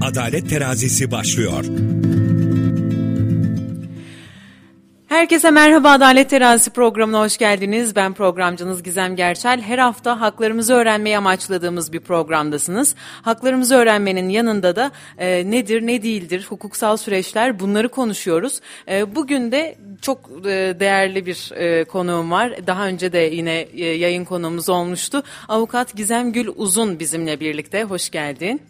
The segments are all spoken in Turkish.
Adalet Terazisi başlıyor. Herkese merhaba Adalet Terazisi programına hoş geldiniz. Ben programcınız Gizem Gerçel. Her hafta haklarımızı öğrenmeyi amaçladığımız bir programdasınız. Haklarımızı öğrenmenin yanında da e, nedir ne değildir hukuksal süreçler bunları konuşuyoruz. E, bugün de çok e, değerli bir e, konuğum var. Daha önce de yine e, yayın konuğumuz olmuştu. Avukat Gizem Gül Uzun bizimle birlikte. Hoş geldin.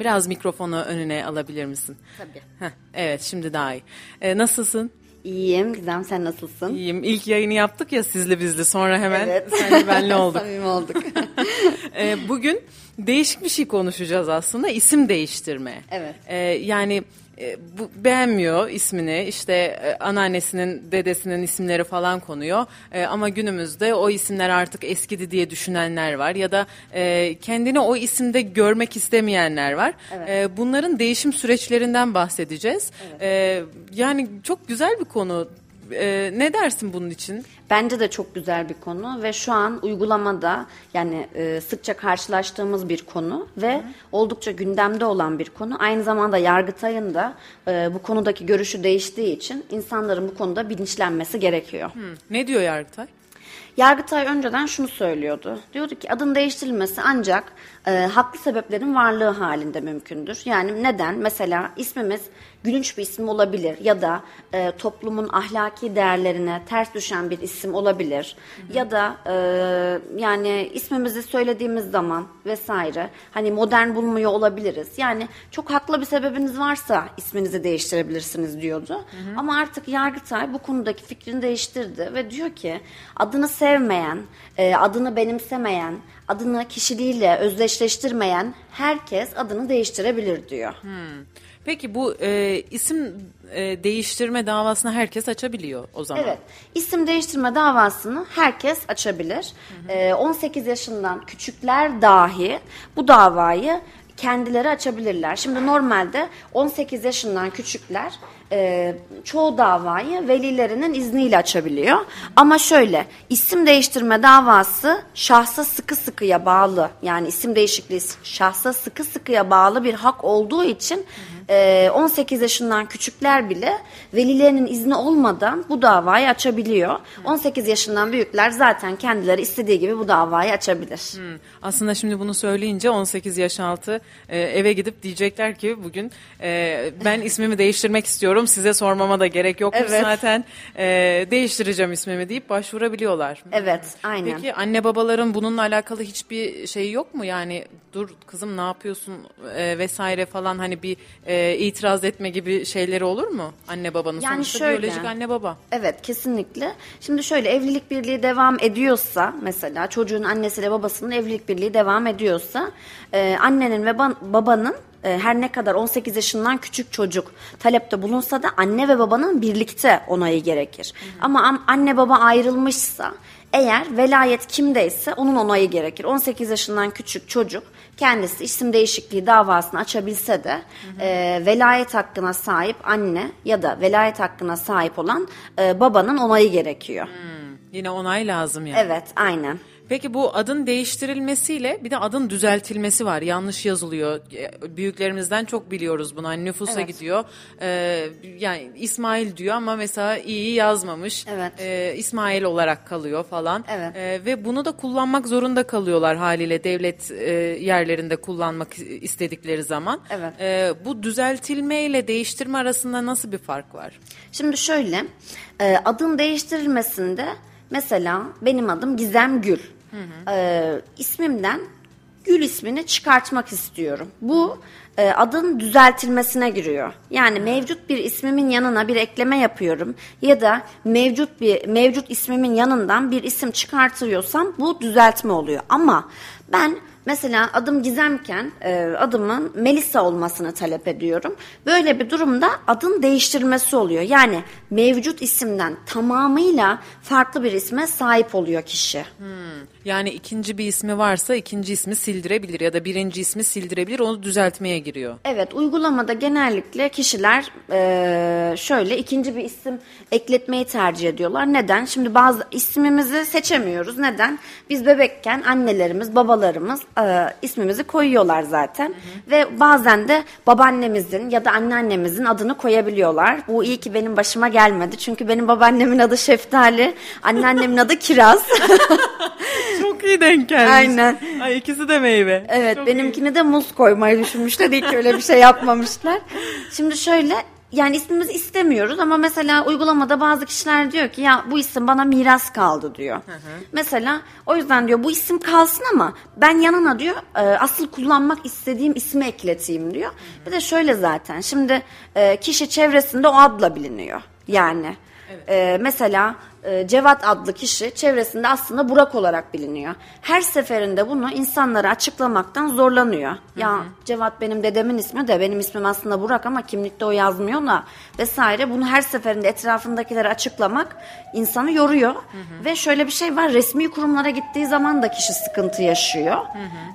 Biraz mikrofonu önüne alabilir misin? Tabii. Heh, evet şimdi daha iyi. E, nasılsın? İyiyim. Gizem sen nasılsın? İyiyim. İlk yayını yaptık ya sizli bizli. Sonra hemen Evet. senle benle olduk. Samimi olduk. Ee, bugün değişik bir şey konuşacağız aslında. İsim değiştirme. Evet. Ee, yani bu beğenmiyor ismini. İşte e, anneannesinin, dedesinin isimleri falan konuyor. E, ama günümüzde o isimler artık eskidi diye düşünenler var ya da e, kendini o isimde görmek istemeyenler var. Evet. E, bunların değişim süreçlerinden bahsedeceğiz. E, yani çok güzel bir konu. E, ne dersin bunun için? Bence de çok güzel bir konu ve şu an uygulamada yani e, sıkça karşılaştığımız bir konu ve oldukça gündemde olan bir konu. Aynı zamanda Yargıtay'ın da e, bu konudaki görüşü değiştiği için insanların bu konuda bilinçlenmesi gerekiyor. Ne diyor Yargıtay? Yargıtay önceden şunu söylüyordu. Diyordu ki adın değiştirilmesi ancak e, haklı sebeplerin varlığı halinde mümkündür. Yani neden? Mesela ismimiz gülünç bir isim olabilir ya da e, toplumun ahlaki değerlerine ters düşen bir isim olabilir. Ya da e, yani ismimizi söylediğimiz zaman vesaire hani modern bulmuyor olabiliriz. Yani çok haklı bir sebebiniz varsa isminizi değiştirebilirsiniz diyordu. Ama artık Yargıtay bu konudaki fikrini değiştirdi ve diyor ki adını sevmeyen, e, adını benimsemeyen, adını kişiliğiyle özdeşleştirmeyen herkes adını değiştirebilir diyor. Peki bu e, isim e, değiştirme davasını herkes açabiliyor o zaman. Evet, isim değiştirme davasını herkes açabilir. Ee, 18 yaşından küçükler dahi bu davayı kendileri açabilirler. Şimdi normalde 18 yaşından küçükler e, çoğu davayı velilerinin izniyle açabiliyor. Ama şöyle isim değiştirme davası şahsa sıkı sıkıya bağlı yani isim değişikliği şahsa sıkı sıkıya bağlı bir hak olduğu için e, 18 yaşından küçükler bile velilerinin izni olmadan bu davayı açabiliyor. 18 yaşından büyükler zaten kendileri istediği gibi bu davayı açabilir. Hmm. Aslında şimdi bunu söyleyince 18 yaş altı e, eve gidip diyecekler ki bugün e, ben ismimi değiştirmek istiyorum size sormama da gerek yokmuş Evet. zaten e, değiştireceğim ismimi deyip başvurabiliyorlar. Evet, aynen. Peki anne babaların bununla alakalı hiçbir şey yok mu yani dur kızım ne yapıyorsun e, vesaire falan hani bir e, itiraz etme gibi şeyleri olur mu anne babanın Yani sonuçta şöyle. biyolojik anne baba. Evet kesinlikle. Şimdi şöyle evlilik birliği devam ediyorsa mesela çocuğun annesiyle babasının evlilik birliği devam ediyorsa e, annenin ve ban- babanın e, her ne kadar 18 yaşından küçük çocuk talepte bulunsa da anne ve babanın birlikte onayı gerekir. Ama am- anne baba ayrılmışsa eğer velayet kimdeyse onun onayı gerekir. 18 yaşından küçük çocuk kendisi isim değişikliği davasını açabilse de e, velayet hakkına sahip anne ya da velayet hakkına sahip olan e, babanın onayı gerekiyor. Yine onay lazım yani. Evet aynen. Peki bu adın değiştirilmesiyle bir de adın düzeltilmesi var. Yanlış yazılıyor. E, Büyüklerimizden çok biliyoruz bunu. Hani nüfusa Evet. gidiyor. Ee, yani İsmail diyor ama mesela iyi yazmamış. Evet. Ee, İsmail olarak kalıyor falan. Evet. Ee, ve bunu da kullanmak zorunda kalıyorlar haliyle devlet e, yerlerinde kullanmak istedikleri zaman. Evet. Ee, bu düzeltilme ile değiştirme arasında nasıl bir fark var? Şimdi şöyle e, adın değiştirilmesinde mesela benim adım Gizem Gül. E, ismimden Gül ismini çıkartmak istiyorum. Bu e, adın düzeltilmesine giriyor. Yani mevcut bir ismimin yanına bir ekleme yapıyorum ya da mevcut bir mevcut ismimin yanından bir isim çıkartıyorsam bu düzeltme oluyor. Ama ben Mesela adım Gizemken e, adımın Melisa olmasını talep ediyorum. Böyle bir durumda adın değiştirmesi oluyor. Yani mevcut isimden tamamıyla farklı bir isme sahip oluyor kişi. Yani ikinci bir ismi varsa ikinci ismi sildirebilir ya da birinci ismi sildirebilir onu düzeltmeye giriyor. Evet uygulamada genellikle kişiler e, şöyle ikinci bir isim ekletmeyi tercih ediyorlar. Neden? Şimdi bazı ismimizi seçemiyoruz. Neden? Biz bebekken annelerimiz, babalarımız e, ismimizi koyuyorlar zaten. Ve bazen de babaannemizin ya da anneannemizin adını koyabiliyorlar. Bu iyi ki benim başıma gelmedi. Çünkü benim babaannemin adı Şeftali, anneannemin adı Kiraz. Çok iyi denk gelmiş. Aynen. Ay ikisi de meyve. Evet Çok benimkini de muz koymayı düşünmüşler. İyi ki öyle bir şey yapmamışlar. Şimdi şöyle yani ismimizi istemiyoruz ama mesela uygulamada bazı kişiler diyor ki ya bu isim bana miras kaldı diyor. Mesela o yüzden diyor bu isim kalsın ama ben yanına diyor e, asıl kullanmak istediğim ismi ekleteyim diyor. Bir de şöyle zaten şimdi e, kişi çevresinde o adla biliniyor yani. E, mesela e, Cevat adlı kişi çevresinde aslında Burak olarak biliniyor. Her seferinde bunu insanlara açıklamaktan zorlanıyor. Ya Cevat benim dedemin ismi de benim ismim aslında Burak ama kimlikte o yazmıyor da vesaire. Bunu her seferinde etrafındakilere açıklamak insanı yoruyor. Ve şöyle bir şey var resmi kurumlara gittiği zaman da kişi sıkıntı yaşıyor.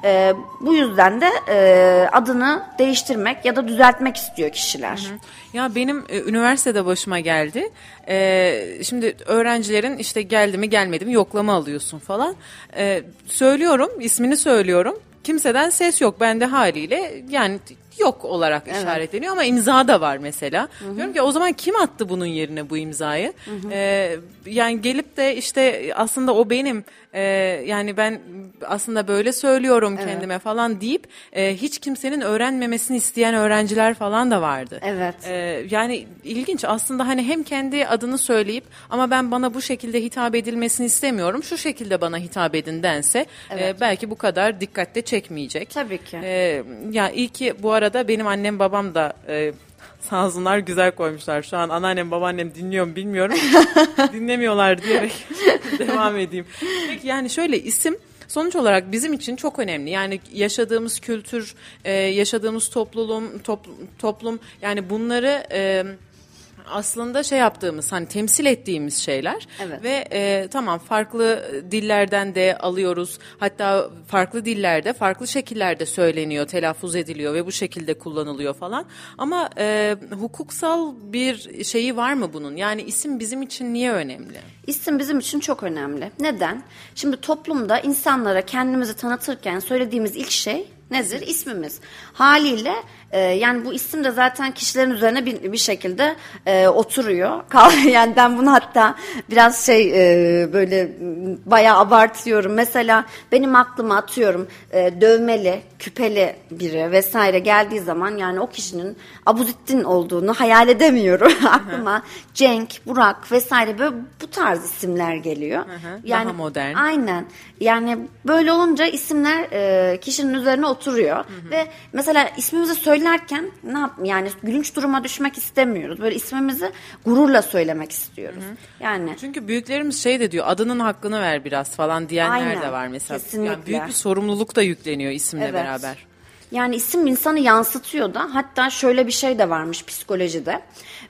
E, bu yüzden de e, adını değiştirmek ya da düzeltmek istiyor kişiler. Ya benim e, üniversitede başıma geldi. E, şimdi öğrencilerin işte geldi mi gelmedi mi yoklama alıyorsun falan. E, söylüyorum ismini söylüyorum. Kimseden ses yok. Bende haliyle yani yok olarak işaretleniyor ama imza da var mesela. Diyorum ki o zaman kim attı bunun yerine bu imzayı? E, yani gelip de işte aslında o benim. E, yani ben aslında böyle söylüyorum kendime falan deyip e, hiç kimsenin öğrenmemesini isteyen öğrenciler falan da vardı. Evet. Ee, yani ilginç aslında hani hem kendi adını söyleyip ama ben bana bu şekilde hitap edilmesini istemiyorum. Şu şekilde bana hitap edin dense e, belki bu kadar dikkatle çekmeyecek. Tabii ki. Ee, ya iyi ki bu arada benim annem babam da e, sağ olsunlar güzel koymuşlar. Şu an anneannem babaannem dinliyor mu bilmiyorum. Dinlemiyorlar diyerek devam edeyim. Peki yani şöyle isim sonuç olarak bizim için çok önemli. Yani yaşadığımız kültür, e, yaşadığımız toplum, toplum, toplum yani bunları e, aslında şey yaptığımız hani temsil ettiğimiz şeyler Evet. ve e, tamam farklı dillerden de alıyoruz hatta farklı dillerde farklı şekillerde söyleniyor telaffuz ediliyor ve bu şekilde kullanılıyor falan ama e, hukuksal bir şeyi var mı bunun yani isim bizim için niye önemli? İsim bizim için çok önemli. Neden? Şimdi toplumda insanlara kendimizi tanıtırken söylediğimiz ilk şey nedir? İsmimiz. Haliyle e, yani bu isim de zaten kişilerin üzerine bir, bir şekilde e, oturuyor. Yani ben bunu hatta biraz şey e, böyle bayağı abartıyorum. Mesela benim aklıma atıyorum e, dövmeli, küpeli biri vesaire geldiği zaman yani o kişinin Abuzittin olduğunu hayal edemiyorum. aklıma Cenk, Burak vesaire böyle bu tarz isimler geliyor. Daha modern. Aynen. Yani böyle olunca isimler e, kişinin üzerine oturuyor ve mesela ismimizi söylerken ne yap yani gülünç duruma düşmek istemiyoruz. Böyle ismimizi gururla söylemek istiyoruz. Yani Çünkü büyüklerimiz şey de diyor adının hakkını ver biraz falan diyenler Aynen, de var mesela. kesinlikle. Yani büyük bir sorumluluk da yükleniyor isimle Evet. beraber. Yani isim insanı yansıtıyor da hatta şöyle bir şey de varmış psikolojide.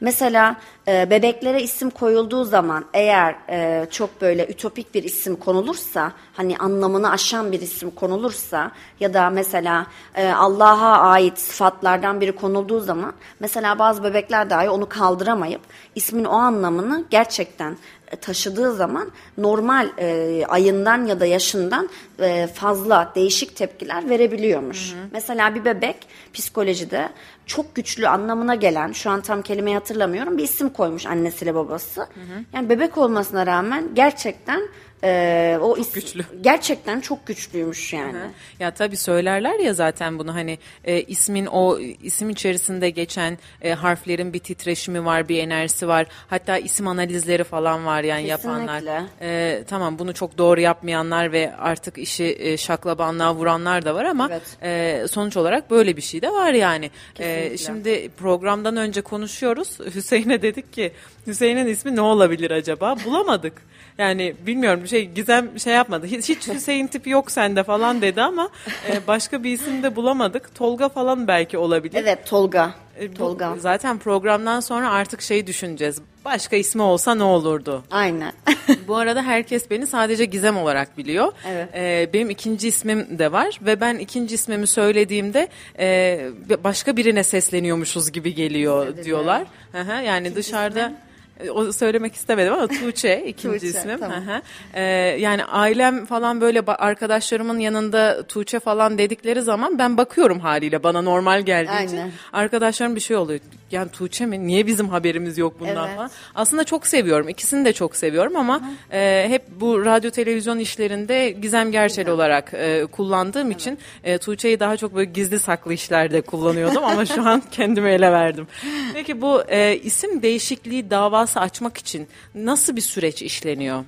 Mesela e, bebeklere isim koyulduğu zaman eğer e, çok böyle ütopik bir isim konulursa hani anlamını aşan bir isim konulursa ya da mesela e, Allah'a ait sıfatlardan biri konulduğu zaman mesela bazı bebekler dahi onu kaldıramayıp ismin o anlamını gerçekten taşıdığı zaman normal e, ayından ya da yaşından e, fazla değişik tepkiler verebiliyormuş. Mesela bir bebek psikolojide çok güçlü anlamına gelen şu an tam kelimeyi hatırlamıyorum bir isim koymuş annesiyle babası. Yani bebek olmasına rağmen gerçekten e, o isim güçlü. gerçekten çok güçlüymüş yani. Ya tabii söylerler ya zaten bunu hani e, ismin o isim içerisinde geçen e, harflerin bir titreşimi var, bir enerjisi var. Hatta isim analizleri falan var yani yapanlar. Kesinlikle. E, tamam bunu çok doğru yapmayanlar ve artık işi e, şaklabanlığa vuranlar da var ama Evet. e, sonuç olarak böyle bir şey de var yani. E, Kesinlikle. şimdi programdan önce konuşuyoruz. Hüseyin'e dedik ki Hüseyin'in ismi ne olabilir acaba? Bulamadık. Yani bilmiyorum şey Gizem şey yapmadı. Hiç, hiç Hüseyin tipi yok sende falan dedi ama e, başka bir isim de bulamadık. Tolga falan belki olabilir. Evet Tolga. E, bu- Tolga. Zaten programdan sonra artık şey düşüneceğiz. Başka ismi olsa ne olurdu? Aynen. Bu arada herkes beni sadece Gizem olarak biliyor. Evet. Ee, benim ikinci ismim de var ve ben ikinci ismimi söylediğimde e, başka birine sesleniyormuşuz gibi geliyor de. diyorlar. Hı hı, yani dışarıda E, O söylemek istemedim ama Tuğçe ikinci Tuğçe, ismim. tamam. Hı hı. Ee, yani ailem falan böyle arkadaşlarımın yanında Tuğçe falan dedikleri zaman ben bakıyorum haliyle bana normal geldiği için. Aynen. Arkadaşlarım bir şey oluyor. Yani Tuğçe mi? Niye bizim haberimiz yok bundan Evet. falan. Aslında çok seviyorum. İkisini de çok seviyorum ama e, hep bu radyo televizyon işlerinde Gizem Gerçel olarak e, kullandığım için e, Tuğçe'yi daha çok böyle gizli saklı işlerde kullanıyordum ama şu an kendime ele verdim. Peki bu e, isim değişikliği davası açmak için nasıl bir süreç işleniyor?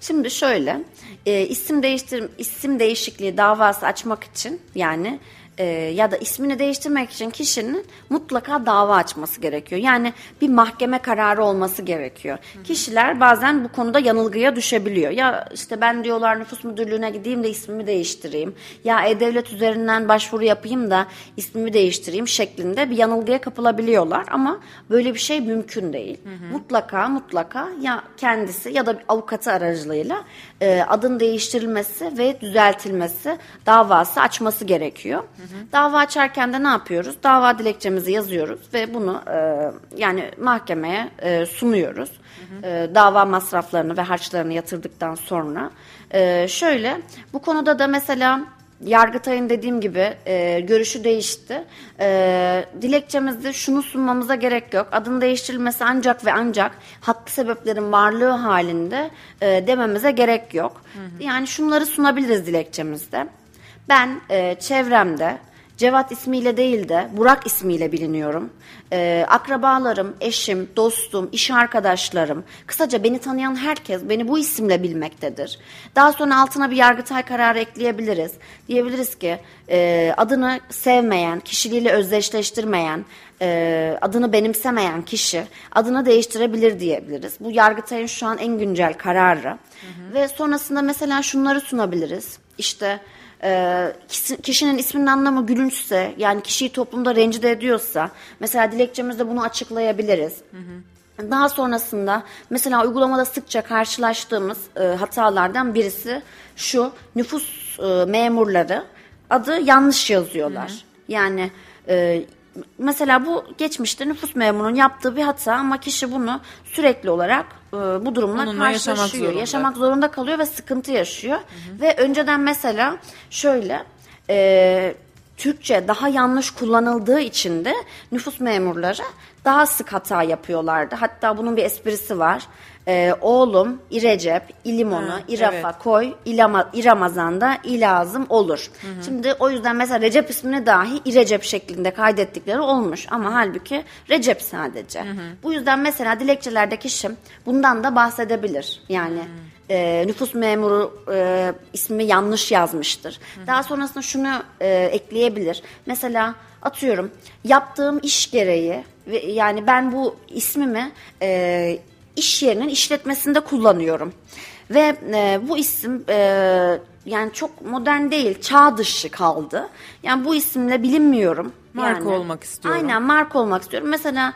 Şimdi şöyle, e, isim değiştir isim değişikliği davası açmak için yani e, ya da ismini değiştirmek için kişinin mutlaka dava açması gerekiyor. Yani bir mahkeme kararı olması gerekiyor. Kişiler bazen bu konuda yanılgıya düşebiliyor. Ya işte ben diyorlar nüfus müdürlüğüne gideyim de ismimi değiştireyim. Ya e-devlet üzerinden başvuru yapayım da ismimi değiştireyim şeklinde bir yanılgıya kapılabiliyorlar. Ama böyle bir şey mümkün değil. Mutlaka mutlaka ya kendisi ya da bir avukatı aracılığıyla e, adın değiştirilmesi ve düzeltilmesi davası açması gerekiyor. Dava açarken de ne yapıyoruz? Dava dilekçemizi yazıyoruz ve bunu e, yani mahkemeye e, sunuyoruz. E, dava masraflarını ve harçlarını yatırdıktan sonra. E, şöyle bu konuda da mesela Yargıtay'ın dediğim gibi e, görüşü değişti. E, dilekçemizde şunu sunmamıza gerek yok. Adın değiştirilmesi ancak ve ancak haklı sebeplerin varlığı halinde e, dememize gerek yok. Yani şunları sunabiliriz dilekçemizde. Ben e, çevremde Cevat ismiyle değil de Burak ismiyle biliniyorum. Ee, akrabalarım, eşim, dostum, iş arkadaşlarım, kısaca beni tanıyan herkes beni bu isimle bilmektedir. Daha sonra altına bir yargıtay kararı ekleyebiliriz. Diyebiliriz ki e, adını sevmeyen, kişiliğiyle özdeşleştirmeyen, e, adını benimsemeyen kişi adını değiştirebilir diyebiliriz. Bu yargıtayın şu an en güncel kararı. Ve sonrasında mesela şunları sunabiliriz. İşte kişinin isminin anlamı gülünçse yani kişiyi toplumda rencide ediyorsa mesela dilekçemizde bunu açıklayabiliriz. Daha sonrasında mesela uygulamada sıkça karşılaştığımız e, hatalardan birisi şu nüfus e, memurları adı yanlış yazıyorlar. Yani e, mesela bu geçmişte nüfus memurunun yaptığı bir hata ama kişi bunu sürekli olarak e, bu durumla Onunla yaşamak karşılaşıyor. zorunda. Yaşamak zorunda kalıyor ve sıkıntı yaşıyor. Ve önceden mesela şöyle e, Türkçe daha yanlış kullanıldığı için de nüfus memurları daha sık hata yapıyorlardı. Hatta bunun bir esprisi var. E, oğlum İrecep, İlimonu, Ha, İrafa evet. koy, İlama, İramazan'da İlazım olur. Şimdi o yüzden mesela Recep ismini dahi İrecep şeklinde kaydettikleri olmuş. Ama halbuki Recep sadece. Bu yüzden mesela dilekçelerde kişi bundan da bahsedebilir. Yani e, nüfus memuru e, ismi yanlış yazmıştır. Daha sonrasında şunu e, ekleyebilir. Mesela atıyorum yaptığım iş gereği ve yani ben bu ismimi e, iş yerinin işletmesinde kullanıyorum. Ve e, bu isim e, yani çok modern değil, çağ dışı kaldı. Yani bu isimle bilinmiyorum. Marka Yani, olmak istiyorum. Aynen marka olmak istiyorum. Mesela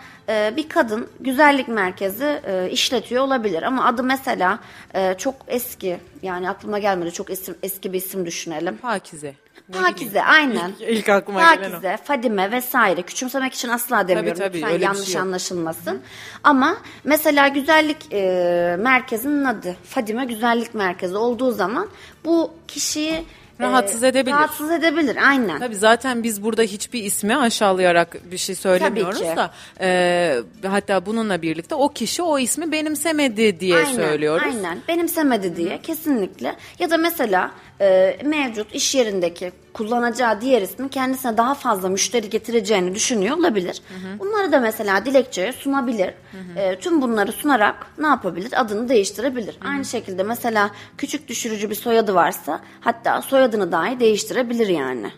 bir kadın güzellik merkezi e, işletiyor olabilir ama adı mesela e, çok eski yani aklıma gelmedi çok isim, eski bir isim düşünelim. Pakize. Pakize aynen. İlk, ilk aklıma gelen o. Pakize, Fadime vesaire. Küçümsemek için asla demiyorum. tabii, Lütfen bir yanlış şey yok. anlaşılmasın. Ama mesela güzellik e, merkezinin adı Fadime Güzellik Merkezi olduğu zaman bu kişiyi e, Rahatsız edebilir. Rahatsız edebilir aynen. Tabii zaten biz burada hiçbir ismi aşağılayarak bir şey söylemiyoruz da e, hatta bununla birlikte o kişi o ismi benimsemedi diye aynen, söylüyoruz. Aynen benimsemedi diye kesinlikle. Ya da mesela e, mevcut iş yerindeki kullanacağı diğer ismin kendisine daha fazla müşteri getireceğini düşünüyor olabilir. Bunları da mesela dilekçeye sunabilir. E, tüm bunları sunarak ne yapabilir? Adını değiştirebilir. Aynı şekilde mesela küçük düşürücü bir soyadı varsa hatta soyadını dahi değiştirebilir yani.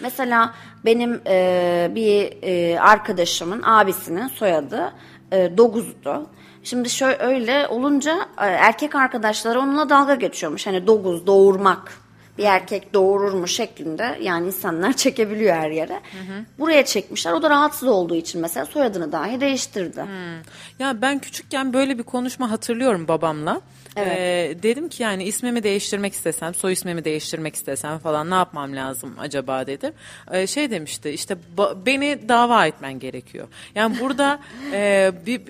Mesela benim e, bir e, arkadaşımın abisinin soyadı e, Doguz'du. Şimdi şöyle öyle olunca e, erkek arkadaşları onunla dalga geçiyormuş. Hani Doguz, doğurmak bir erkek doğurur mu şeklinde yani insanlar çekebiliyor her yere. Buraya çekmişler. O da rahatsız olduğu için mesela soyadını dahi değiştirdi. Ya ben küçükken böyle bir konuşma hatırlıyorum babamla. Evet. Ee, dedim ki yani ismimi değiştirmek istesem, soy ismimi değiştirmek istesem falan ne yapmam lazım acaba dedim. Ee, şey demişti işte ba- beni dava etmen gerekiyor. Yani burada e, bir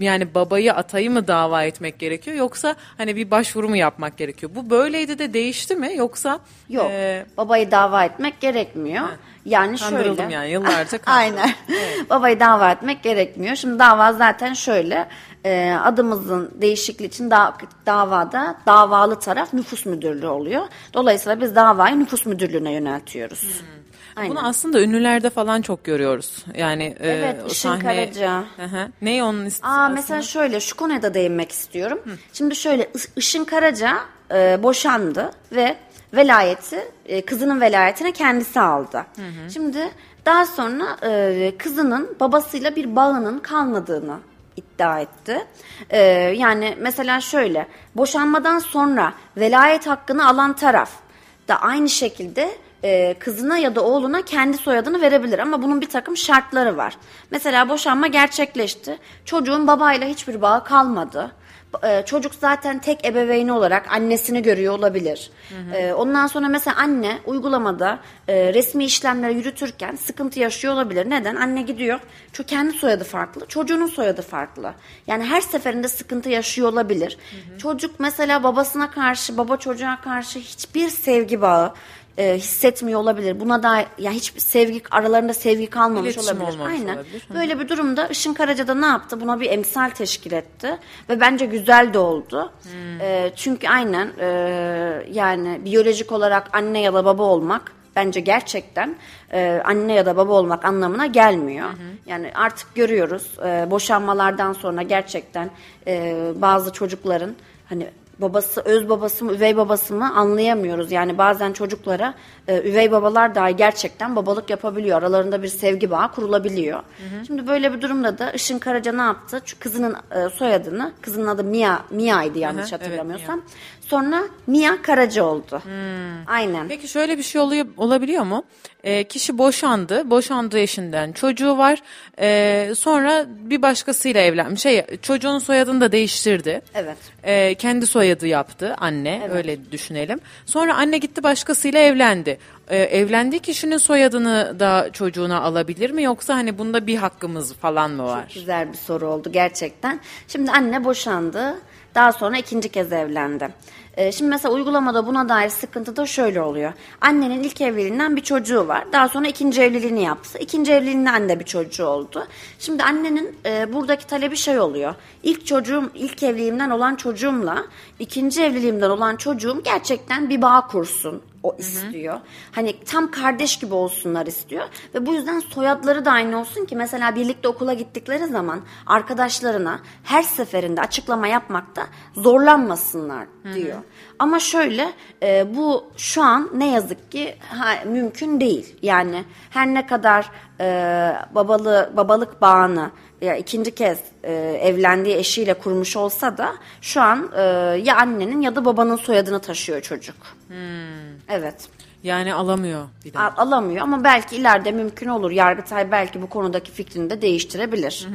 yani babayı atayı mı dava etmek gerekiyor yoksa hani bir başvuru mu yapmak gerekiyor? Bu böyleydi de değişti mi yoksa Yok. e, babayı dava etmek gerekmiyor. Yani Kandırıldım şöyle. yani, yıllarca kandırıldım. Aynen. babayı dava etmek gerekmiyor. Şimdi dava zaten şöyle. e, adımızın değişikliği için da, davada davalı taraf nüfus müdürlüğü oluyor. Dolayısıyla biz davayı nüfus müdürlüğüne yöneltiyoruz. Aynen. Bunu aslında ünlülerde falan çok görüyoruz. Yani e, Evet, o Işın sahne- Karaca. Hı hı. Ne onun ismi? Aa aslında? mesela şöyle şu konuya da değinmek istiyorum. Şimdi şöyle Işın Karaca e, boşandı ve velayeti e, kızının velayetine kendisi aldı. Şimdi daha sonra e, kızının babasıyla bir bağının kalmadığını iddia etti. E, yani mesela şöyle boşanmadan sonra velayet hakkını alan taraf da aynı şekilde e, kızına ya da oğluna kendi soyadını verebilir ama bunun bir takım şartları var. Mesela boşanma gerçekleşti. Çocuğun babayla hiçbir bağı kalmadı. E, çocuk zaten tek ebeveyni olarak annesini görüyor olabilir. E, ondan sonra mesela anne uygulamada e, resmi işlemleri yürütürken sıkıntı yaşıyor olabilir. Neden? Anne gidiyor. Çünkü kendi soyadı farklı, çocuğunun soyadı farklı. Yani her seferinde sıkıntı yaşıyor olabilir. Çocuk mesela babasına karşı, baba çocuğa karşı hiçbir sevgi bağı e, hissetmiyor olabilir. Buna da ya hiç sevgi aralarında sevgi kalmamış İletişim olabilir. Aynen. olabilir. Hı. Böyle bir durumda Işın Karaca da ne yaptı? Buna bir emsal teşkil etti ve bence güzel de oldu. Hmm. E, çünkü aynen e, yani biyolojik olarak anne ya da baba olmak bence gerçekten e, anne ya da baba olmak anlamına gelmiyor. Yani artık görüyoruz e, boşanmalardan sonra gerçekten e, bazı çocukların hani babası öz babası mı üvey babası mı anlayamıyoruz. Yani bazen çocuklara e, üvey babalar dahi gerçekten babalık yapabiliyor. Aralarında bir sevgi bağı kurulabiliyor. Şimdi böyle bir durumda da Işın Karaca ne yaptı? Çünkü kızının e, soyadını, kızının adı Mia, Mia'ydı yanlış Aha, evet, hatırlamıyorsam. Sonra Mia Karaca oldu. Aynen. Peki şöyle bir şey oluyor olabiliyor mu? Ee, kişi boşandı, boşandığı eşinden çocuğu var. Ee, sonra bir başkasıyla evlenmiş. Şey, çocuğun soyadını da değiştirdi. Evet. Ee, kendi soyadı yaptı anne, öyle düşünelim. Sonra anne gitti başkasıyla evlendi. Ee, evlendiği kişinin soyadını da çocuğuna alabilir mi yoksa hani bunda bir hakkımız falan mı var? Güzel bir soru oldu gerçekten. Şimdi anne boşandı. Daha sonra ikinci kez evlendi. Ee, şimdi mesela uygulamada buna dair sıkıntı da şöyle oluyor. Annenin ilk evliliğinden bir çocuğu var. Daha sonra ikinci evliliğini yaptı. İkinci evliliğinden de bir çocuğu oldu. Şimdi annenin e, buradaki talebi şey oluyor. İlk çocuğum, ilk evliliğimden olan çocuğumla ikinci evliliğimden olan çocuğum gerçekten bir bağ kursun o istiyor. Hani tam kardeş gibi olsunlar istiyor ve bu yüzden soyadları da aynı olsun ki mesela birlikte okula gittikleri zaman arkadaşlarına her seferinde açıklama yapmakta zorlanmasınlar diyor. Ama şöyle e, bu şu an ne yazık ki ha, mümkün değil. Yani her ne kadar e, babalı babalık bağını ya ikinci kez e, evlendiği eşiyle kurmuş olsa da şu an e, ya annenin ya da babanın soyadını taşıyor çocuk. Evet. Yani alamıyor bir daha. Al- alamıyor ama belki ileride mümkün olur. Yargıtay belki bu konudaki fikrini de değiştirebilir.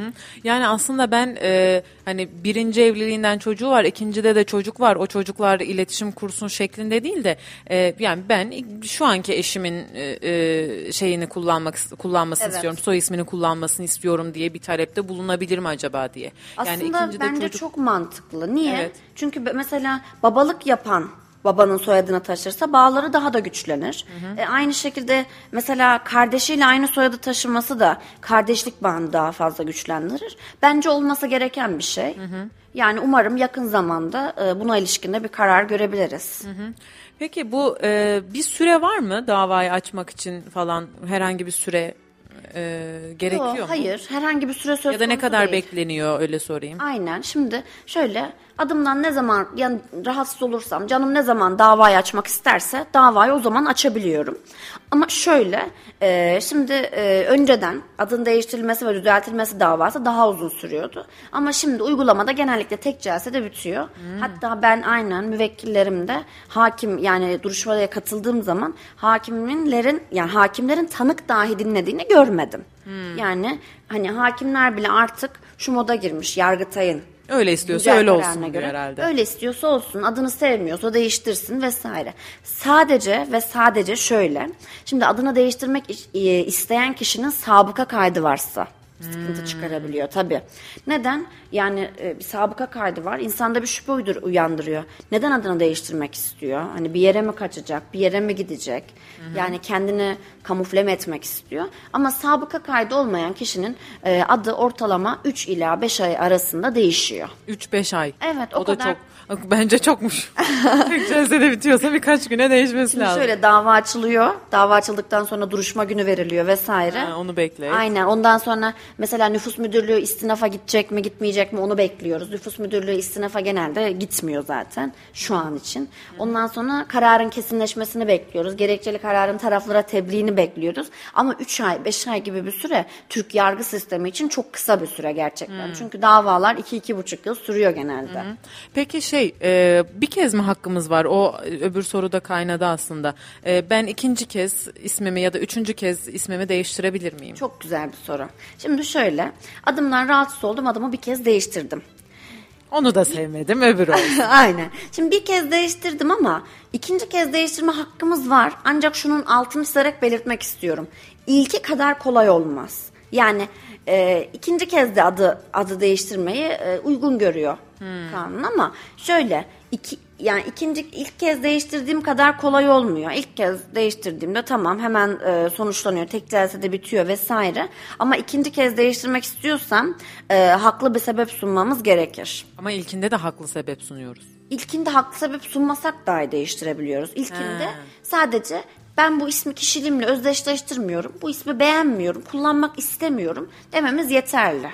Yani aslında ben e, hani birinci evliliğinden çocuğu var, ikincide de çocuk var. O çocuklar iletişim kursun şeklinde değil de e, yani ben şu anki eşimin e, e, şeyini kullanmak kullanmasını Evet. istiyorum, soy ismini kullanmasını istiyorum diye bir talepte bulunabilir mi acaba diye. Aslında ikincide bence çocuk- çok mantıklı. Niye? Evet. Çünkü mesela babalık yapan babanın soyadını taşırsa bağları daha da güçlenir. E, aynı şekilde mesela kardeşiyle aynı soyadı taşıması da kardeşlik bağını daha fazla güçlendirir. Bence olması gereken bir şey. Yani umarım yakın zamanda e, buna ilişkinde bir karar görebiliriz. Peki bu e, bir süre var mı davayı açmak için falan herhangi bir süre e, gerekiyor Yok, mu? hayır, herhangi bir süre söz Ya da ne konusu kadar değil. bekleniyor öyle sorayım. Aynen. Şimdi şöyle adımdan ne zaman yani rahatsız olursam, canım ne zaman davayı açmak isterse davayı o zaman açabiliyorum. Ama şöyle, e, şimdi e, önceden adın değiştirilmesi ve düzeltilmesi davası daha uzun sürüyordu. Ama şimdi uygulamada genellikle tek celsede bitiyor. Hatta ben aynen müvekkillerimde hakim yani duruşmaya katıldığım zaman hakimlerin yani hakimlerin tanık dahi dinlediğini görmedim. Yani hani hakimler bile artık şu moda girmiş Yargıtay'ın Öyle istiyorsa öyle olsun diyor herhalde. Öyle istiyorsa olsun, adını sevmiyorsa değiştirsin vesaire. Sadece ve sadece şöyle. Şimdi adını değiştirmek iş- e, isteyen kişinin sabıka kaydı varsa sıkıntı çıkarabiliyor tabii. Neden? Yani e, bir sabıka kaydı var. İnsanda bir şüphe uydur, uyandırıyor. Neden adını değiştirmek istiyor? Hani bir yere mi kaçacak? Bir yere mi gidecek? Yani kendini kamufle mi etmek istiyor? Ama sabıka kaydı olmayan kişinin e, adı ortalama 3 ila 5 ay arasında değişiyor. 3-5 ay. Evet, o o da kadar- çok. Bence çokmuş. Tek celsede bitiyorsa birkaç güne değişmesi Şimdi lazım. şöyle dava açılıyor. Dava açıldıktan sonra duruşma günü veriliyor vesaire. Ha, onu bekle. Aynen. Ondan sonra mesela nüfus müdürlüğü istinafa gidecek mi gitmeyecek mi onu bekliyoruz. Nüfus müdürlüğü istinafa genelde gitmiyor zaten şu an için. Ondan sonra kararın kesinleşmesini bekliyoruz. Gerekçeli kararın taraflara tebliğini bekliyoruz. Ama 3 ay 5 ay gibi bir süre Türk yargı sistemi için çok kısa bir süre gerçekten. Çünkü davalar 2-2,5 yıl sürüyor genelde. Peki şey e, bir kez mi hakkımız var? O öbür soruda kaynadı aslında. E, ben ikinci kez ismimi ya da üçüncü kez ismimi değiştirebilir miyim? Çok güzel bir soru. Şimdi şöyle, adımdan rahatsız oldum, adımı bir kez değiştirdim. Onu da sevmedim öbür olsun. Aynen. Şimdi bir kez değiştirdim ama ikinci kez değiştirme hakkımız var. Ancak şunun altını çizerek belirtmek istiyorum. İlki kadar kolay olmaz. Yani e, ikinci kez de adı adı değiştirmeyi e, uygun görüyor kanun ama şöyle iki yani ikinci ilk kez değiştirdiğim kadar kolay olmuyor. İlk kez değiştirdiğimde tamam hemen e, sonuçlanıyor. Tek celsede bitiyor vesaire. Ama ikinci kez değiştirmek istiyorsam e, haklı bir sebep sunmamız gerekir. Ama ilkinde de haklı sebep sunuyoruz. İlkinde haklı sebep sunmasak dahi değiştirebiliyoruz. İlkinde Ha. sadece ben bu ismi kişiliğimle özdeşleştirmiyorum. Bu ismi beğenmiyorum, kullanmak istemiyorum dememiz yeterli.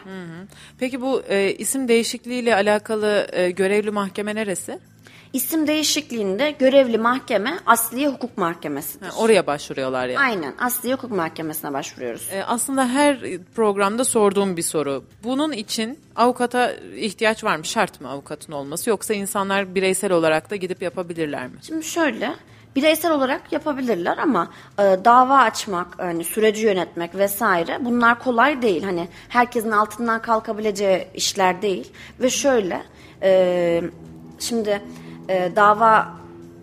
Peki bu e, isim değişikliğiyle alakalı e, görevli mahkeme neresi? İsim değişikliğinde görevli mahkeme Asliye Hukuk Mahkemesi'dir. Ha, oraya başvuruyorlar yani. Aynen Asliye Hukuk Mahkemesi'ne başvuruyoruz. E, aslında her programda sorduğum bir soru. Bunun için avukata ihtiyaç var mı? Şart mı avukatın olması? Yoksa insanlar bireysel olarak da gidip yapabilirler mi? Şimdi şöyle bireysel olarak yapabilirler ama e, dava açmak, hani süreci yönetmek vesaire bunlar kolay değil. Hani herkesin altından kalkabileceği işler değil ve şöyle e, şimdi e, dava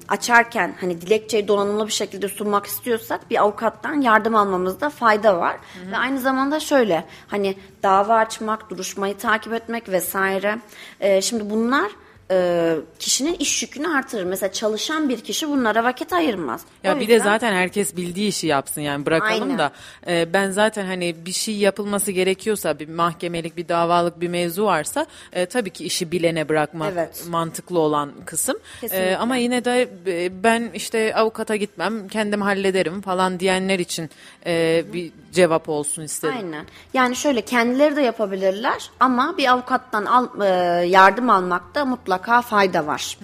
açarken hani dilekçeyi donanımlı bir şekilde sunmak istiyorsak bir avukattan yardım almamızda fayda var. Ve aynı zamanda şöyle hani dava açmak, duruşmayı takip etmek vesaire. E, şimdi bunlar e, kişinin iş yükünü artırır. Mesela çalışan bir kişi bunlara vakit ayırmaz. Ya O bir de zaten herkes bildiği işi yapsın yani bırakalım Aynen. da e, ben zaten hani bir şey yapılması gerekiyorsa bir mahkemelik bir davalık bir mevzu varsa e, tabii ki işi bilene bırakmak Evet. mantıklı olan kısım. Kesinlikle. E, ama yine de e, ben işte avukata gitmem kendim hallederim falan diyenler için e, bir cevap olsun istedim. Aynen. Yani şöyle kendileri de yapabilirler ama bir avukattan al, e, yardım almakta mutlaka fayda var.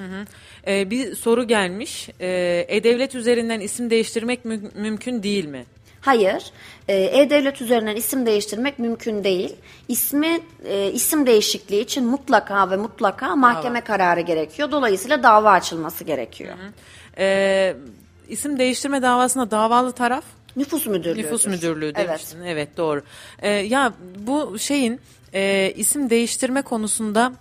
E, bir soru gelmiş. E, E-Devlet üzerinden isim değiştirmek mü- mümkün değil mi? Hayır, e, e-devlet üzerinden isim değiştirmek mümkün değil. İsmi e, isim değişikliği için mutlaka ve mutlaka mahkeme kararı gerekiyor. Dolayısıyla dava açılması gerekiyor. E, isim değiştirme davasında davalı taraf Nüfus müdürlüğü. Nüfus müdürlüğü Evet. demiştin. Evet, doğru. Ee, ya bu şeyin e, isim değiştirme konusunda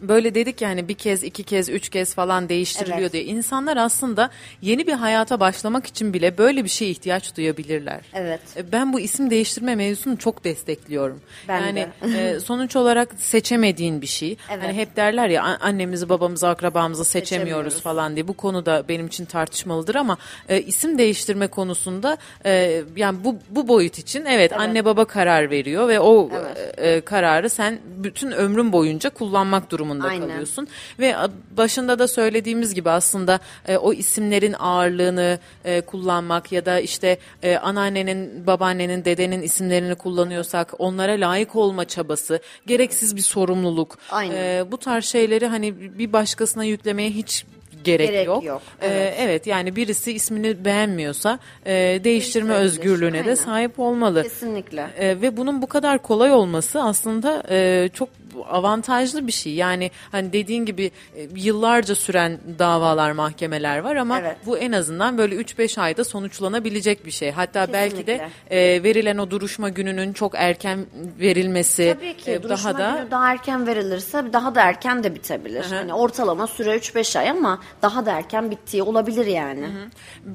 böyle dedik yani bir kez, iki kez, üç kez falan değiştiriliyor Evet. diye. İnsanlar aslında yeni bir hayata başlamak için bile böyle bir şeye ihtiyaç duyabilirler. Evet. E, Ben bu isim değiştirme mevzusunu çok destekliyorum. Ben yani de. e, sonuç olarak seçemediğin bir şey. Evet. Hani hep derler ya "A- annemizi, babamızı, akrabamızı seçemiyoruz, Seçemiyoruz. falan diye. Bu konuda benim için tartışmalıdır ama e, isim değiştirme konusunda e, yani bu bu boyut için evet, anne baba karar veriyor ve o Evet. e, e, kararı sen bütün ömrün boyunca kullanmak durumunda Aynen. kalıyorsun. Ve başında da söylediğimiz gibi aslında e, o isimlerin ağırlığını e, kullanmak ya da işte e, anneannenin, babaannenin, dedenin isimlerini kullanıyorsak onlara layık olma çabası, gereksiz bir sorumluluk. Aynen. E, bu tarz şeyleri hani bir başkasına yüklemeye hiç gerek, Gerek yok. yok, E, evet. evet yani birisi ismini beğenmiyorsa e, değiştirme özgürlüğüne de Aynen. sahip olmalı. Kesinlikle. E, ve bunun bu kadar kolay olması aslında e, çok avantajlı bir şey. Yani hani dediğin gibi e, yıllarca süren davalar, mahkemeler var ama Evet. bu en azından böyle 3-5 ayda sonuçlanabilecek bir şey. Hatta belki de Kesinlikle. e, verilen o duruşma gününün çok erken verilmesi Tabii ki e, daha da günü daha erken verilirse daha da erken de bitebilir. Hani ortalama süre 3-5 ay ama daha da erken bittiği olabilir yani.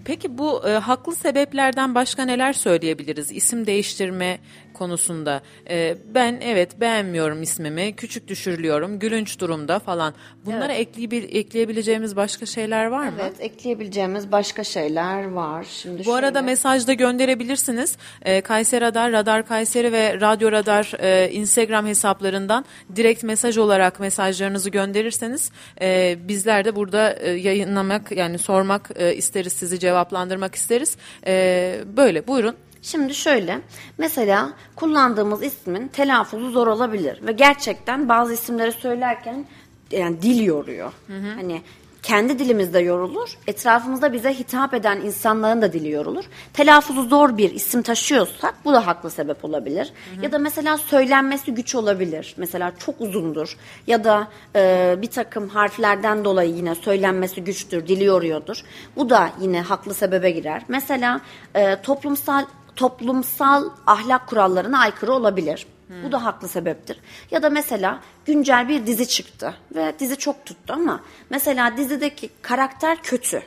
Peki bu e, haklı sebeplerden başka neler söyleyebiliriz? İsim değiştirme konusunda. E, ben evet beğenmiyorum ismimi, küçük düşürülüyorum, gülünç durumda falan. Bunlara ekleyebe- ekleyebileceğimiz başka şeyler var mı? Evet, ekleyebileceğimiz başka şeyler var. Şimdi Bu arada şöyle- mesajda gönderebilirsiniz. E, Kayseri Radar, Radar Kayseri ve Radyo Radar e, Instagram hesaplarından direkt mesaj olarak mesajlarınızı gönderirseniz e, bizler de burada e, yayınlamak yani sormak e, isteriz sizi cevaplandırmak isteriz. E, böyle buyurun. Şimdi şöyle, mesela kullandığımız ismin telaffuzu zor olabilir ve gerçekten bazı isimleri söylerken yani dil yoruyor. Hani kendi dilimizde yorulur, etrafımızda bize hitap eden insanların da dili yorulur. Telaffuzu zor bir isim taşıyorsak bu da haklı sebep olabilir. Ya da mesela söylenmesi güç olabilir. Mesela çok uzundur ya da e, bir takım harflerden dolayı yine söylenmesi güçtür, dili yoruyordur. Bu da yine haklı sebebe girer. Mesela e, toplumsal toplumsal ahlak kurallarına aykırı olabilir. Bu da haklı sebeptir. Ya da mesela güncel bir dizi çıktı ve dizi çok tuttu ama mesela dizideki karakter kötü.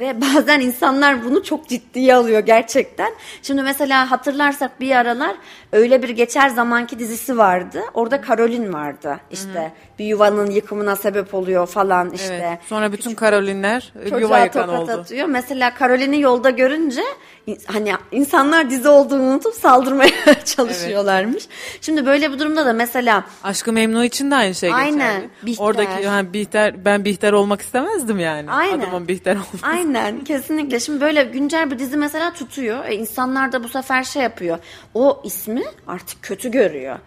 Ve bazen insanlar bunu çok ciddiye alıyor gerçekten. Şimdi mesela hatırlarsak bir aralar öyle bir geçer zamanki dizisi vardı. Orada Karolin vardı. İşte bir yuvanın yıkımına sebep oluyor falan işte. Evet. Sonra bütün Karolinler e, yuva yıkan oldu. atıyor. Mesela Karolin'i yolda görünce hani insanlar dizi olduğunu unutup saldırmaya çalışıyorlarmış. Şimdi böyle bir durumda da mesela Aşkı Memnu için de aynı şey geçerli. Aynen, Bihter. Oradaki ha, Bihter, ben Bihter olmak istemezdim yani. Aynen. Adamın Bihter olması. Aynen kesinlikle. Şimdi böyle güncel bir dizi mesela tutuyor. E, insanlar da bu sefer şey yapıyor. O ismi artık kötü görüyor.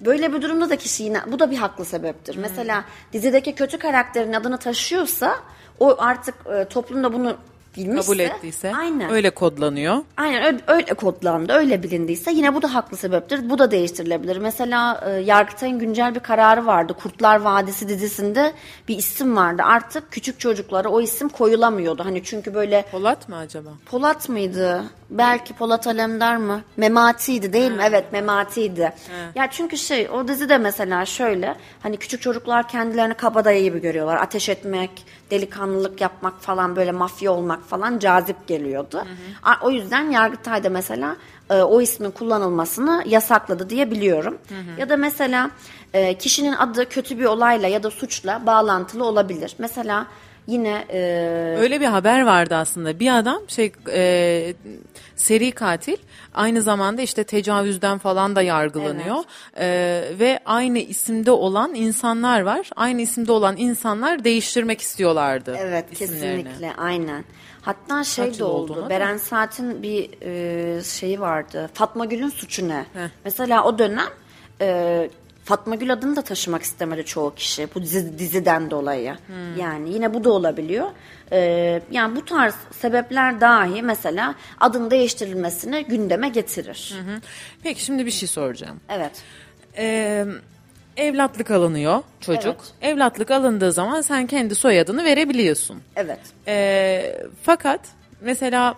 Böyle bir durumda da kişi yine bu da bir haklı sebeptir. Mesela dizideki kötü karakterin adını taşıyorsa o artık e, toplumda bunu bilmişse Kabul ettiyse aynen. öyle kodlanıyor. Aynen öyle, öyle kodlandı, öyle bilindiyse yine bu da haklı sebeptir. Bu da değiştirilebilir. Mesela e, Yargıtay'ın güncel bir kararı vardı. Kurtlar Vadisi dizisinde bir isim vardı. Artık küçük çocuklara o isim koyulamıyordu. Hani çünkü böyle Polat mı acaba? Polat mıydı? Belki Polat Alemdar mı? Memati'ydi değil mi? Evet Memati'ydi. Ya çünkü şey o dizide mesela şöyle hani küçük çocuklar kendilerini kabadayı gibi görüyorlar. Ateş etmek, delikanlılık yapmak falan böyle mafya olmak falan cazip geliyordu. A- O yüzden Yargıtay'da mesela e, o ismin kullanılmasını yasakladı diye biliyorum. Ya da mesela e, kişinin adı kötü bir olayla ya da suçla bağlantılı olabilir. Mesela yine e, Öyle bir haber vardı aslında. Bir adam şey e, seri katil aynı zamanda işte tecavüzden falan da yargılanıyor. E, ve aynı isimde olan insanlar var. Aynı isimde olan insanlar değiştirmek istiyorlardı Evet isimlerini. kesinlikle aynen. Hatta şey Kaç de oldu. olduğuna. Beren Saat'in bir e, şeyi vardı. Fatma Gül'ün suçu ne? Mesela o dönem e, Fatma Gül adını da taşımak istemedi çoğu kişi bu dizi, diziden dolayı. Hmm. Yani yine bu da olabiliyor. E, yani bu tarz sebepler dahi mesela adın değiştirilmesini gündeme getirir. Peki şimdi bir şey soracağım. Evet. E, evlatlık alınıyor çocuk. Evet. Evlatlık alındığı zaman sen kendi soyadını verebiliyorsun. Evet. E, fakat mesela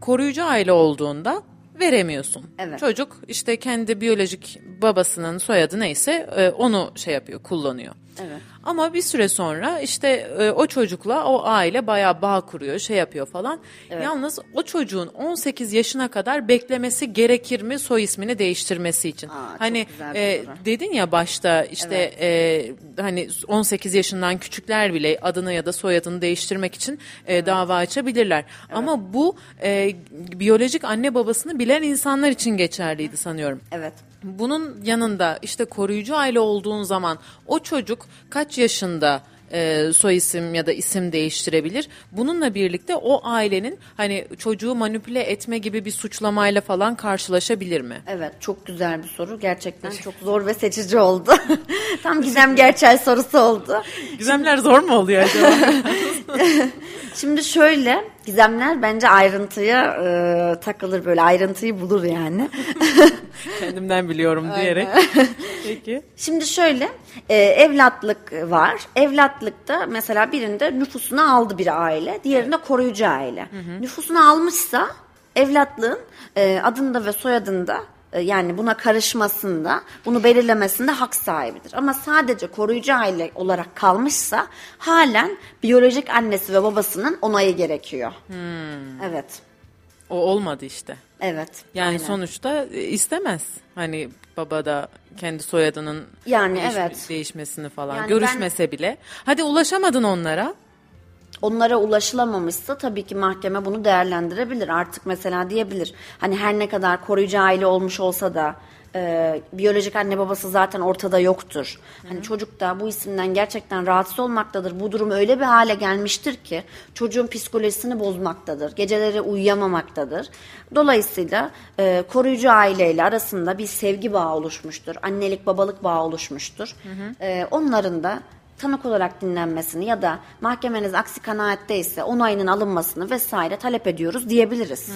koruyucu aile olduğunda veremiyorsun. Evet. Çocuk işte kendi biyolojik babasının soyadı neyse e, onu şey yapıyor, kullanıyor. Evet. Ama bir süre sonra işte e, o çocukla o aile bayağı bağ kuruyor, şey yapıyor falan. Yalnız o çocuğun 18 yaşına kadar beklemesi gerekir mi soy ismini değiştirmesi için? Aa, hani e, dedin ya başta işte e, hani 18 yaşından küçükler bile adını ya da soyadını değiştirmek için e, dava açabilirler. Ama bu e, biyolojik anne babasını bilen insanlar için geçerliydi sanıyorum. Evet. Bunun yanında işte koruyucu aile olduğun zaman o çocuk kaç yaşında e, soy isim ya da isim değiştirebilir. Bununla birlikte o ailenin hani çocuğu manipüle etme gibi bir suçlamayla falan karşılaşabilir mi? Evet çok güzel bir soru. Gerçekten çok zor ve seçici oldu. Tam Gizem Gerçel sorusu oldu. Gizemler zor mu oluyor acaba? Şimdi şöyle gizemler bence ayrıntıya e, takılır böyle ayrıntıyı bulur yani. Kendimden biliyorum diyerek. Peki. Şimdi şöyle e, evlatlık var. Evlatlıkta mesela birinde nüfusunu aldı bir aile, diğerinde koruyucu aile. Nüfusunu almışsa evlatlığın e, adında ve soyadında yani buna karışmasında, bunu belirlemesinde hak sahibidir. Ama sadece koruyucu aile olarak kalmışsa halen biyolojik annesi ve babasının onayı gerekiyor. Evet. O olmadı işte. Evet. Yani aynen. sonuçta e, istemez. Hani baba da kendi soyadının Yani değiş- evet. değişmesini falan Yani görüşmese bile. Hadi ulaşamadın onlara. Onlara ulaşılamamışsa tabii ki mahkeme bunu değerlendirebilir. Artık mesela diyebilir. Hani her ne kadar koruyucu aile olmuş olsa da e, biyolojik anne babası zaten ortada yoktur. Hani çocuk da bu isimden gerçekten rahatsız olmaktadır. Bu durum öyle bir hale gelmiştir ki çocuğun psikolojisini bozmaktadır. Geceleri uyuyamamaktadır. Dolayısıyla e, koruyucu aileyle arasında bir sevgi bağı oluşmuştur. Annelik babalık bağı oluşmuştur. E, onların da tanık olarak dinlenmesini ya da mahkemeniz aksi kanaatteyse onayının alınmasını vesaire talep ediyoruz diyebiliriz.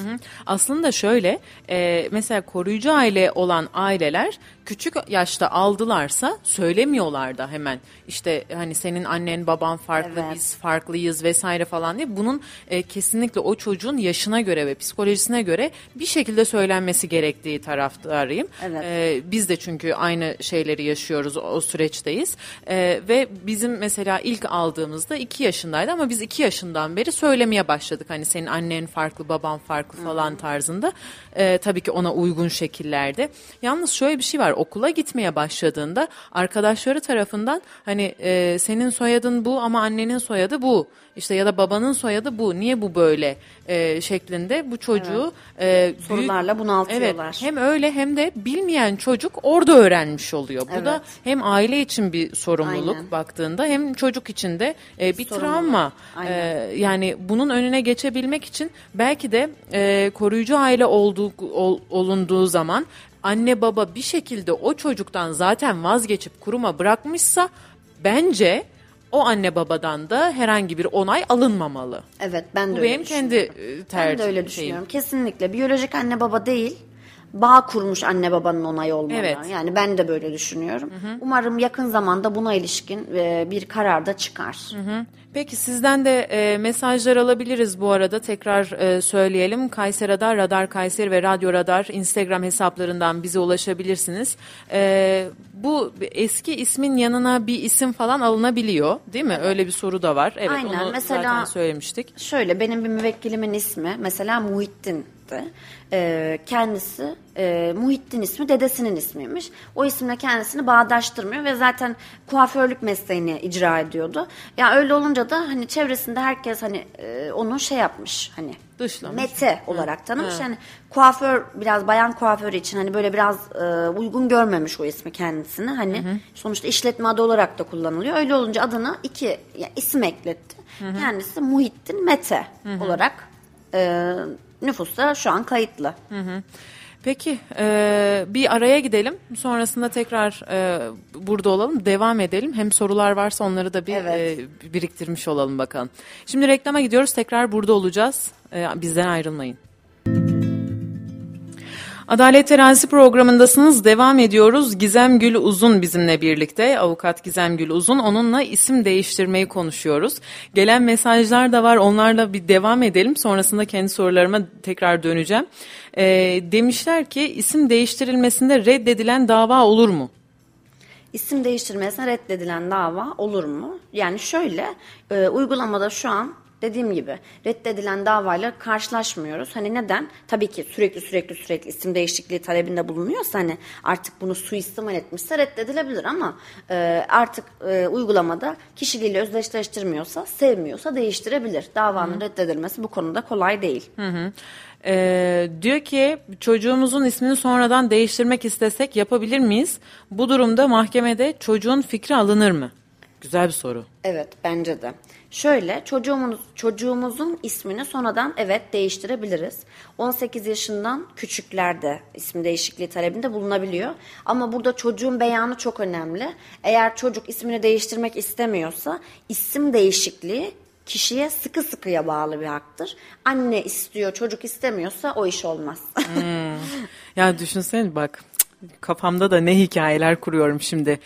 Aslında şöyle e, mesela koruyucu aile olan aileler küçük yaşta aldılarsa söylemiyorlar da hemen işte hani senin annen baban farklı Evet. biz farklıyız vesaire falan diye bunun e, kesinlikle o çocuğun yaşına göre ve psikolojisine göre bir şekilde söylenmesi gerektiği taraftarıyım. Evet. E, biz de çünkü aynı şeyleri yaşıyoruz o, süreçteyiz E, ve bizim mesela ilk aldığımızda iki yaşındaydı ama biz iki yaşından beri söylemeye başladık. Hani senin annen farklı baban farklı falan tarzında. E, tabii ki ona uygun şekillerde. Yalnız şöyle bir şey var. Okula gitmeye başladığında arkadaşları tarafından hani e, senin soyadın bu ama annenin soyadı bu işte ya da babanın soyadı bu niye bu böyle e, şeklinde bu çocuğu e, büyük- Sorularla bunaltıyorlar. Evet, hem öyle hem de bilmeyen çocuk orada öğrenmiş oluyor. Bu da Evet. hem aile için bir sorumluluk Aynen. baktığında hem çocuk için de e, bir Sorumluluk. travma. E, yani bunun önüne geçebilmek için belki de e, koruyucu aile olduğu ol- olunduğu zaman anne baba bir şekilde o çocuktan zaten vazgeçip kuruma bırakmışsa bence o anne babadan da herhangi bir onay alınmamalı. Evet ben de Bu öyle benim kendi düşünüyorum. e, tercihim. Ben de öyle düşünüyorum. Kesinlikle biyolojik anne baba değil bağ kurmuş anne babanın onayı olmalı. Evet. Yani ben de böyle düşünüyorum. Umarım yakın zamanda buna ilişkin e, bir karar da çıkar. Peki sizden de e, mesajlar alabiliriz bu arada tekrar e, söyleyelim. Kayseri Radar, Radar Kayseri ve Radyo Radar Instagram hesaplarından bize ulaşabilirsiniz. E, bu eski ismin yanına bir isim falan alınabiliyor değil mi? Öyle bir soru da var. Evet Aynen, onu mesela- zaten söylemiştik. Şöyle benim bir müvekkilimin ismi mesela Muhittin'di. Ee, kendisi e, Muhittin ismi dedesinin ismiymiş. O isimle kendisini bağdaştırmıyor ve zaten kuaförlük mesleğini icra ediyordu. Ya öyle olunca da hani çevresinde herkes hani e, onu şey yapmış hani Dışlamış. Mete olarak tanımış. Yani kuaför biraz bayan kuaförü için hani böyle biraz e, uygun görmemiş o ismi kendisini. Hani sonuçta işletme adı olarak da kullanılıyor. Öyle olunca adına iki ya, isim ekletti. Kendisi Muhittin Mete olarak e, nüfusta şu an kayıtlı. Peki e, bir araya gidelim. Sonrasında tekrar e, burada olalım. Devam edelim. Hem sorular varsa onları da bir Evet. e, biriktirmiş olalım bakalım. Şimdi reklama gidiyoruz. Tekrar burada olacağız. E, bizden ayrılmayın. Adalet Terazisi programındasınız. Devam ediyoruz. Gizem Gül Uzun bizimle birlikte. Avukat Gizem Gül Uzun. Onunla isim değiştirmeyi konuşuyoruz. Gelen mesajlar da var. Onlarla bir devam edelim. Sonrasında kendi sorularıma tekrar döneceğim. Ee, demişler ki isim değiştirilmesinde reddedilen dava olur mu? İsim değiştirmesine reddedilen dava olur mu? Yani şöyle e, uygulamada şu an dediğim gibi reddedilen davayla karşılaşmıyoruz. Hani neden? Tabii ki sürekli sürekli sürekli isim değişikliği talebinde bulunuyorsa hani artık bunu suistimal etmişse reddedilebilir ama e, artık e, uygulamada kişiliğiyle özdeşleştirmiyorsa, sevmiyorsa değiştirebilir. Davanın reddedilmesi bu konuda kolay değil. Ee, diyor ki çocuğumuzun ismini sonradan değiştirmek istesek yapabilir miyiz? Bu durumda mahkemede çocuğun fikri alınır mı? Güzel bir soru. Evet bence de. Şöyle çocuğumuz, çocuğumuzun ismini sonradan evet değiştirebiliriz. 18 yaşından küçükler de isim değişikliği talebinde bulunabiliyor. Ama burada çocuğun beyanı çok önemli. Eğer çocuk ismini değiştirmek istemiyorsa isim değişikliği kişiye sıkı sıkıya bağlı bir haktır. Anne istiyor, çocuk istemiyorsa o iş olmaz. Ya düşünsene bak kafamda da ne hikayeler kuruyorum şimdi.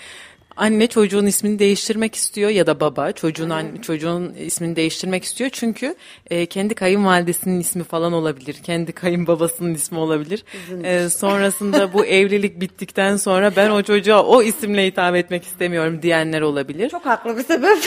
Anne çocuğun ismini değiştirmek istiyor ya da baba çocuğun anne, çocuğun ismini değiştirmek istiyor çünkü e, kendi kayınvalidesinin ismi falan olabilir, kendi kayınbabasının ismi olabilir. E, sonrasında bu evlilik bittikten sonra ben o çocuğa o isimle hitap etmek istemiyorum diyenler olabilir. çok haklı bir sebep.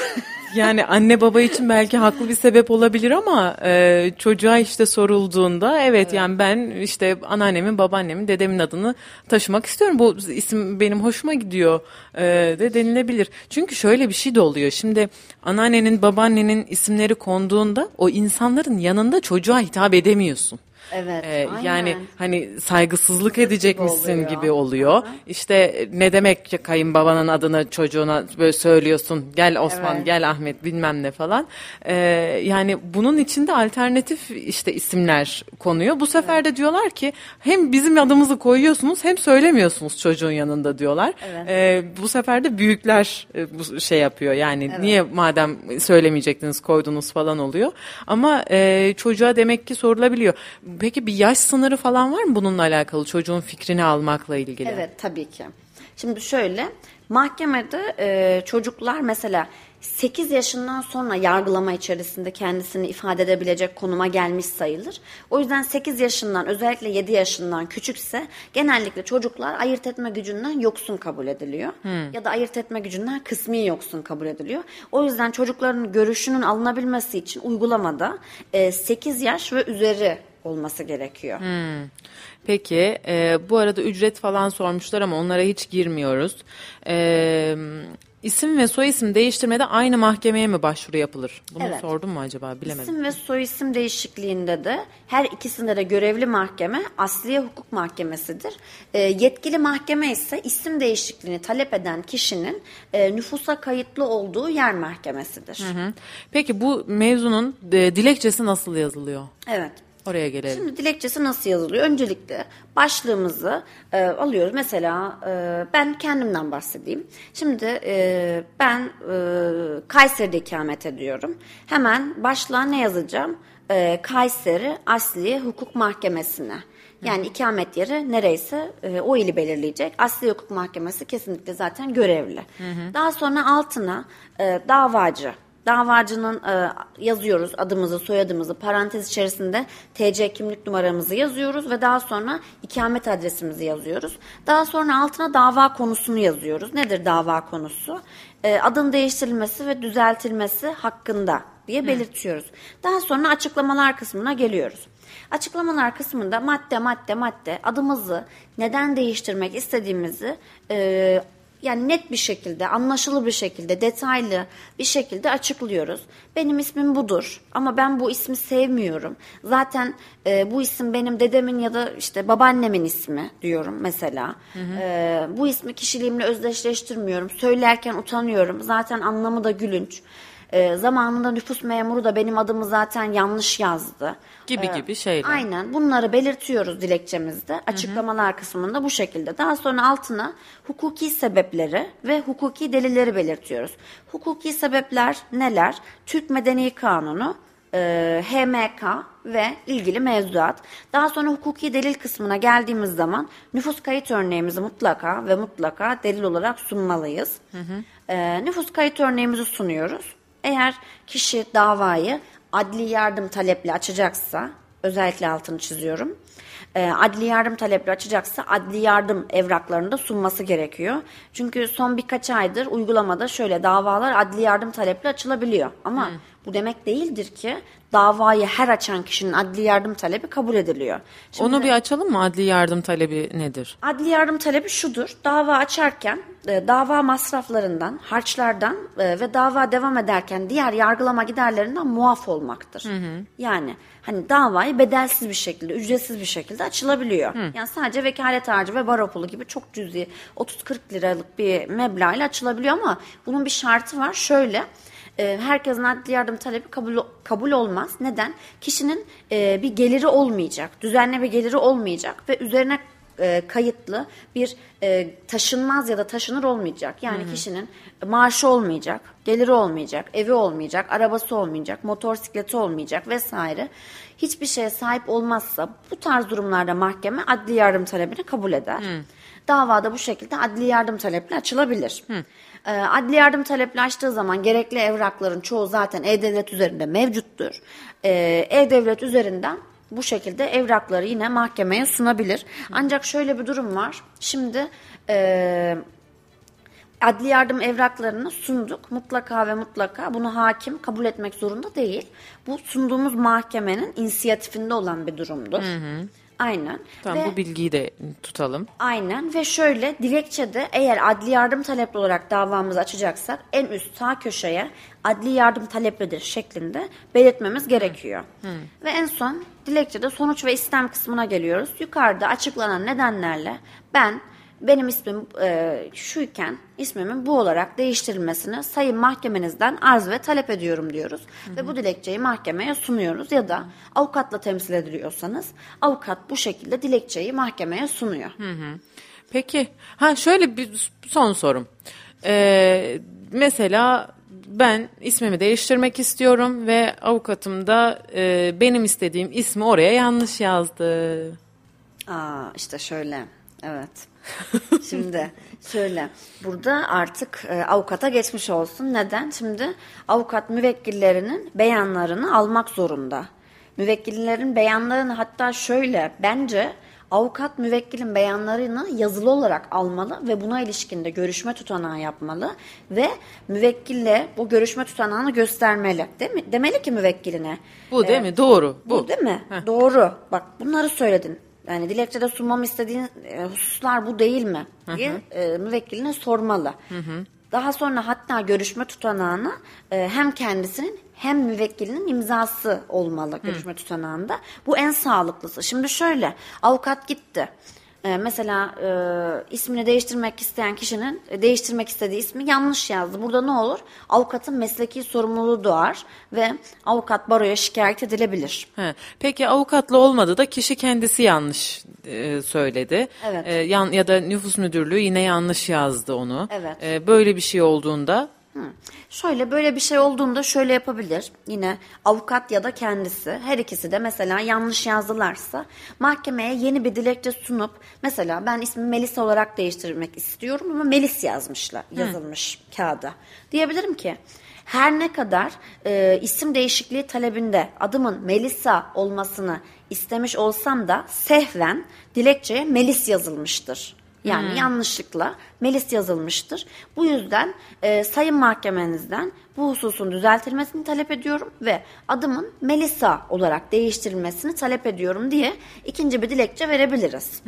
Yani anne baba için belki haklı bir sebep olabilir ama e, çocuğa işte sorulduğunda evet, yani ben işte anneannemin, babaannemin, dedemin adını taşımak istiyorum. Bu isim benim hoşuma gidiyor e, de denilebilir. Çünkü şöyle bir şey de oluyor. Şimdi anneannenin, babaannenin isimleri konduğunda o insanların yanında çocuğa hitap edemiyorsun. Evet, Ee, aynen. yani hani saygısızlık edecekmişsin oluyor. gibi oluyor. İşte ne demek ki kayınbabanın adını çocuğuna böyle söylüyorsun. Gel Osman, Evet. gel Ahmet bilmem ne falan. Ee, yani bunun içinde alternatif işte isimler konuyor. Bu sefer de diyorlar ki hem bizim adımızı koyuyorsunuz hem söylemiyorsunuz çocuğun yanında diyorlar. Evet. Ee, bu sefer de büyükler e, bu şey yapıyor. Yani niye madem söylemeyecektiniz koydunuz falan oluyor. Ama e, çocuğa demek ki sorulabiliyor. Peki bir yaş sınırı falan var mı bununla alakalı çocuğun fikrini almakla ilgili? Evet tabii ki. Şimdi şöyle mahkemede e, çocuklar mesela 8 yaşından sonra yargılama içerisinde kendisini ifade edebilecek konuma gelmiş sayılır. O yüzden 8 yaşından özellikle 7 yaşından küçükse genellikle çocuklar ayırt etme gücünden yoksun kabul ediliyor. Ya da ayırt etme gücünden kısmi yoksun kabul ediliyor. O yüzden çocukların görüşünün alınabilmesi için uygulamada e, 8 yaş ve üzeri olması gerekiyor. Peki e, bu arada ücret falan sormuşlar ama onlara hiç girmiyoruz. E, isim ve soy isim değiştirmede aynı mahkemeye mi başvuru yapılır? Bunu Evet. sordum mu acaba bilemedim. İsim ve soyisim değişikliğinde de her ikisinde de görevli mahkeme Asliye Hukuk Mahkemesi'dir. E, yetkili mahkeme ise isim değişikliğini talep eden kişinin e, nüfusa kayıtlı olduğu yer mahkemesidir. Hı. Peki bu mevzunun e, dilekçesi nasıl yazılıyor? Evet. Oraya gelelim. Şimdi dilekçesi nasıl yazılıyor? Öncelikle başlığımızı e, alıyoruz. Mesela e, ben kendimden bahsedeyim. Şimdi e, ben e, Kayseri'de ikamet ediyorum. Hemen başlığa ne yazacağım? E, Kayseri Asliye Hukuk Mahkemesi'ne. Yani ikamet yeri nereyse e, o ili belirleyecek. Asli Hukuk Mahkemesi kesinlikle zaten görevli. Daha sonra altına e, davacı Davacının e, yazıyoruz adımızı, soyadımızı, parantez içerisinde TC kimlik numaramızı yazıyoruz ve daha sonra ikamet adresimizi yazıyoruz. Daha sonra altına dava konusunu yazıyoruz. Nedir dava konusu? E, adın değiştirilmesi ve düzeltilmesi hakkında diye belirtiyoruz. Daha sonra açıklamalar kısmına geliyoruz. Açıklamalar kısmında madde madde madde adımızı neden değiştirmek istediğimizi e, yani net bir şekilde, anlaşılır bir şekilde, detaylı bir şekilde açıklıyoruz. Benim ismim budur ama ben bu ismi sevmiyorum. Zaten e, bu isim benim dedemin ya da işte babaannemin ismi diyorum mesela. E, bu ismi kişiliğimle özdeşleştirmiyorum. Söylerken utanıyorum. Zaten anlamı da gülünç. E, zamanında nüfus memuru da benim adımı zaten yanlış yazdı. Gibi gibi şeyler. Aynen bunları belirtiyoruz dilekçemizde. Açıklamalar kısmında bu şekilde. Daha sonra altına hukuki sebepleri ve hukuki delilleri belirtiyoruz. Hukuki sebepler neler? Türk Medeni Kanunu, e, HMK ve ilgili mevzuat. Daha sonra hukuki delil kısmına geldiğimiz zaman nüfus kayıt örneğimizi mutlaka ve mutlaka delil olarak sunmalıyız. E, nüfus kayıt örneğimizi sunuyoruz. Eğer kişi davayı adli yardım taleple açacaksa, özellikle altını çiziyorum. E, adli yardım taleple açacaksa adli yardım evraklarını da sunması gerekiyor. Çünkü son birkaç aydır uygulamada şöyle davalar adli yardım taleple açılabiliyor. Ama bu demek değildir ki davayı her açan kişinin adli yardım talebi kabul ediliyor. Şimdi Onu bir açalım mı? Adli yardım talebi nedir? Adli yardım talebi şudur. Dava açarken e, dava masraflarından, harçlardan e, ve dava devam ederken diğer yargılama giderlerinden muaf olmaktır. Yani hani davayı bedelsiz bir şekilde, ücretsiz bir şekilde açılabiliyor. Yani sadece vekalet harcı ve bar pulu gibi çok cüzi 30-40 liralık bir meblağ açılabiliyor ama bunun bir şartı var. Şöyle e, herkesin adli yardım talebi kabul kabul olmaz. Neden? Kişinin e, bir geliri olmayacak, düzenli bir geliri olmayacak ve üzerine e, kayıtlı bir e, taşınmaz ya da taşınır olmayacak. Yani kişinin maaşı olmayacak, geliri olmayacak, evi olmayacak, arabası olmayacak, motosikleti olmayacak vesaire. Hiçbir şeye sahip olmazsa bu tarz durumlarda mahkeme adli yardım talebini kabul eder. Davada bu şekilde adli yardım taleple açılabilir. Ee, adli yardım taleple açtığı zaman gerekli evrakların çoğu zaten E-Devlet üzerinde mevcuttur. Ee, E-Devlet üzerinden bu şekilde evrakları yine mahkemeye sunabilir. Ancak şöyle bir durum var. Şimdi e, adli yardım evraklarını sunduk. Mutlaka ve mutlaka bunu hakim kabul etmek zorunda değil. Bu sunduğumuz mahkemenin inisiyatifinde olan bir durumdur. Aynen. Tamam Ve- bu bilgiyi de tutalım. Aynen ve şöyle dilekçede eğer adli yardım talepli olarak davamızı açacaksak en üst sağ köşeye adli yardım taleplidir şeklinde belirtmemiz gerekiyor. Ve en son dilekçede sonuç ve istem kısmına geliyoruz. Yukarıda açıklanan nedenlerle ben benim ismim e, şuyken ismimin bu olarak değiştirilmesini sayın mahkemenizden arz ve talep ediyorum diyoruz. Ve bu dilekçeyi mahkemeye sunuyoruz ya da avukatla temsil ediliyorsanız avukat bu şekilde dilekçeyi mahkemeye sunuyor. Peki ha şöyle bir son sorum. Ee, mesela ben ismimi değiştirmek istiyorum ve avukatım da e, benim istediğim ismi oraya yanlış yazdı. Aa işte şöyle. Evet. Şimdi şöyle. Burada artık e, avukata geçmiş olsun. Neden? Şimdi avukat müvekkillerinin beyanlarını almak zorunda. Müvekkillerin beyanlarını hatta şöyle bence avukat müvekkilin beyanlarını yazılı olarak almalı ve buna ilişkin de görüşme tutanağı yapmalı ve müvekkille bu görüşme tutanağını göstermeli. Değil mi? Demeli ki müvekkiline. Bu değil mi? Doğru. Bu. Bu değil mi? Doğru. Bak bunları söyledin. Yani dilekçede sunmamı istediğin e, hususlar bu değil mi? diye e, müvekkiline sormalı. Daha sonra hatta görüşme tutanağına e, hem kendisinin hem müvekkilinin imzası olmalı görüşme tutanağında. Bu en sağlıklısı. Şimdi şöyle avukat gitti. E, mesela e, ismini değiştirmek isteyen kişinin e, değiştirmek istediği ismi yanlış yazdı. Burada ne olur? Avukatın mesleki sorumluluğu doğar ve avukat baroya şikayet edilebilir. He. Peki avukatla olmadı da kişi kendisi yanlış e, söyledi. Evet. E, yan, ya da nüfus müdürlüğü yine yanlış yazdı onu. Evet. E, böyle bir şey olduğunda Hı. Şöyle böyle bir şey olduğunda şöyle yapabilir. Yine avukat ya da kendisi her ikisi de mesela yanlış yazdılarsa mahkemeye yeni bir dilekçe sunup mesela ben ismimi Melisa olarak değiştirmek istiyorum ama Melis yazmışlar yazılmış kağıda. Diyebilirim ki her ne kadar e, isim değişikliği talebinde adımın Melisa olmasını istemiş olsam da sehven dilekçeye Melis yazılmıştır. Yani yanlışlıkla Melis yazılmıştır. Bu yüzden e, sayın mahkemenizden bu hususun düzeltilmesini talep ediyorum ve adımın Melisa olarak değiştirilmesini talep ediyorum diye ikinci bir dilekçe verebiliriz.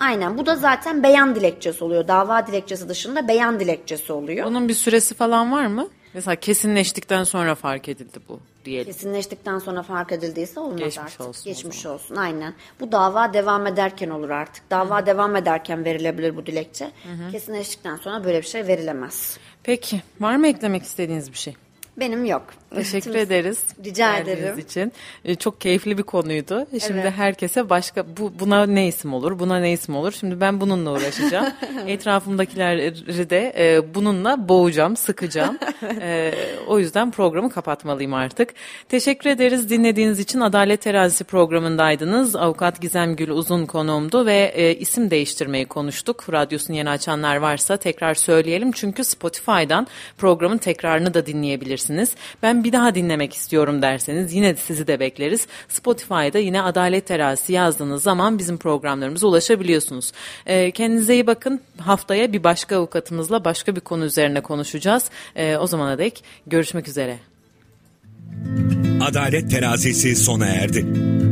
Aynen bu da zaten beyan dilekçesi oluyor. Dava dilekçesi dışında beyan dilekçesi oluyor. onun bir süresi falan var mı? Mesela kesinleştikten sonra fark edildi bu diyelim. Kesinleştikten sonra fark edildiyse olmaz Geçmiş artık. olsun Geçmiş olsun aynen. Bu dava devam ederken olur artık. Dava devam ederken verilebilir bu dilekçe. Kesinleştikten sonra böyle bir şey verilemez. Peki var mı eklemek istediğiniz bir şey? Benim yok. Teşekkür ederiz. Rica ederim. için. Ee, Çok keyifli bir konuydu. Şimdi Evet. herkese başka bu buna ne isim olur? Buna ne isim olur? Şimdi ben bununla uğraşacağım. Etrafımdakileri de e, bununla boğacağım, sıkacağım. E, o yüzden programı kapatmalıyım artık. Teşekkür ederiz dinlediğiniz için. Adalet Terazisi programındaydınız. Avukat Gizem Gül Uzun konuğumdu ve e, isim değiştirmeyi konuştuk. Radyosunu yeni açanlar varsa tekrar söyleyelim. Çünkü Spotify'dan programın tekrarını da dinleyebilirsiniz. Ben bir daha dinlemek istiyorum derseniz yine sizi de bekleriz. Spotify'da yine Adalet Terazisi yazdığınız zaman bizim programlarımıza ulaşabiliyorsunuz. Ee, kendinize iyi bakın. Haftaya bir başka avukatımızla başka bir konu üzerine konuşacağız. Ee, o zamana dek görüşmek üzere. Adalet terazisi sona erdi.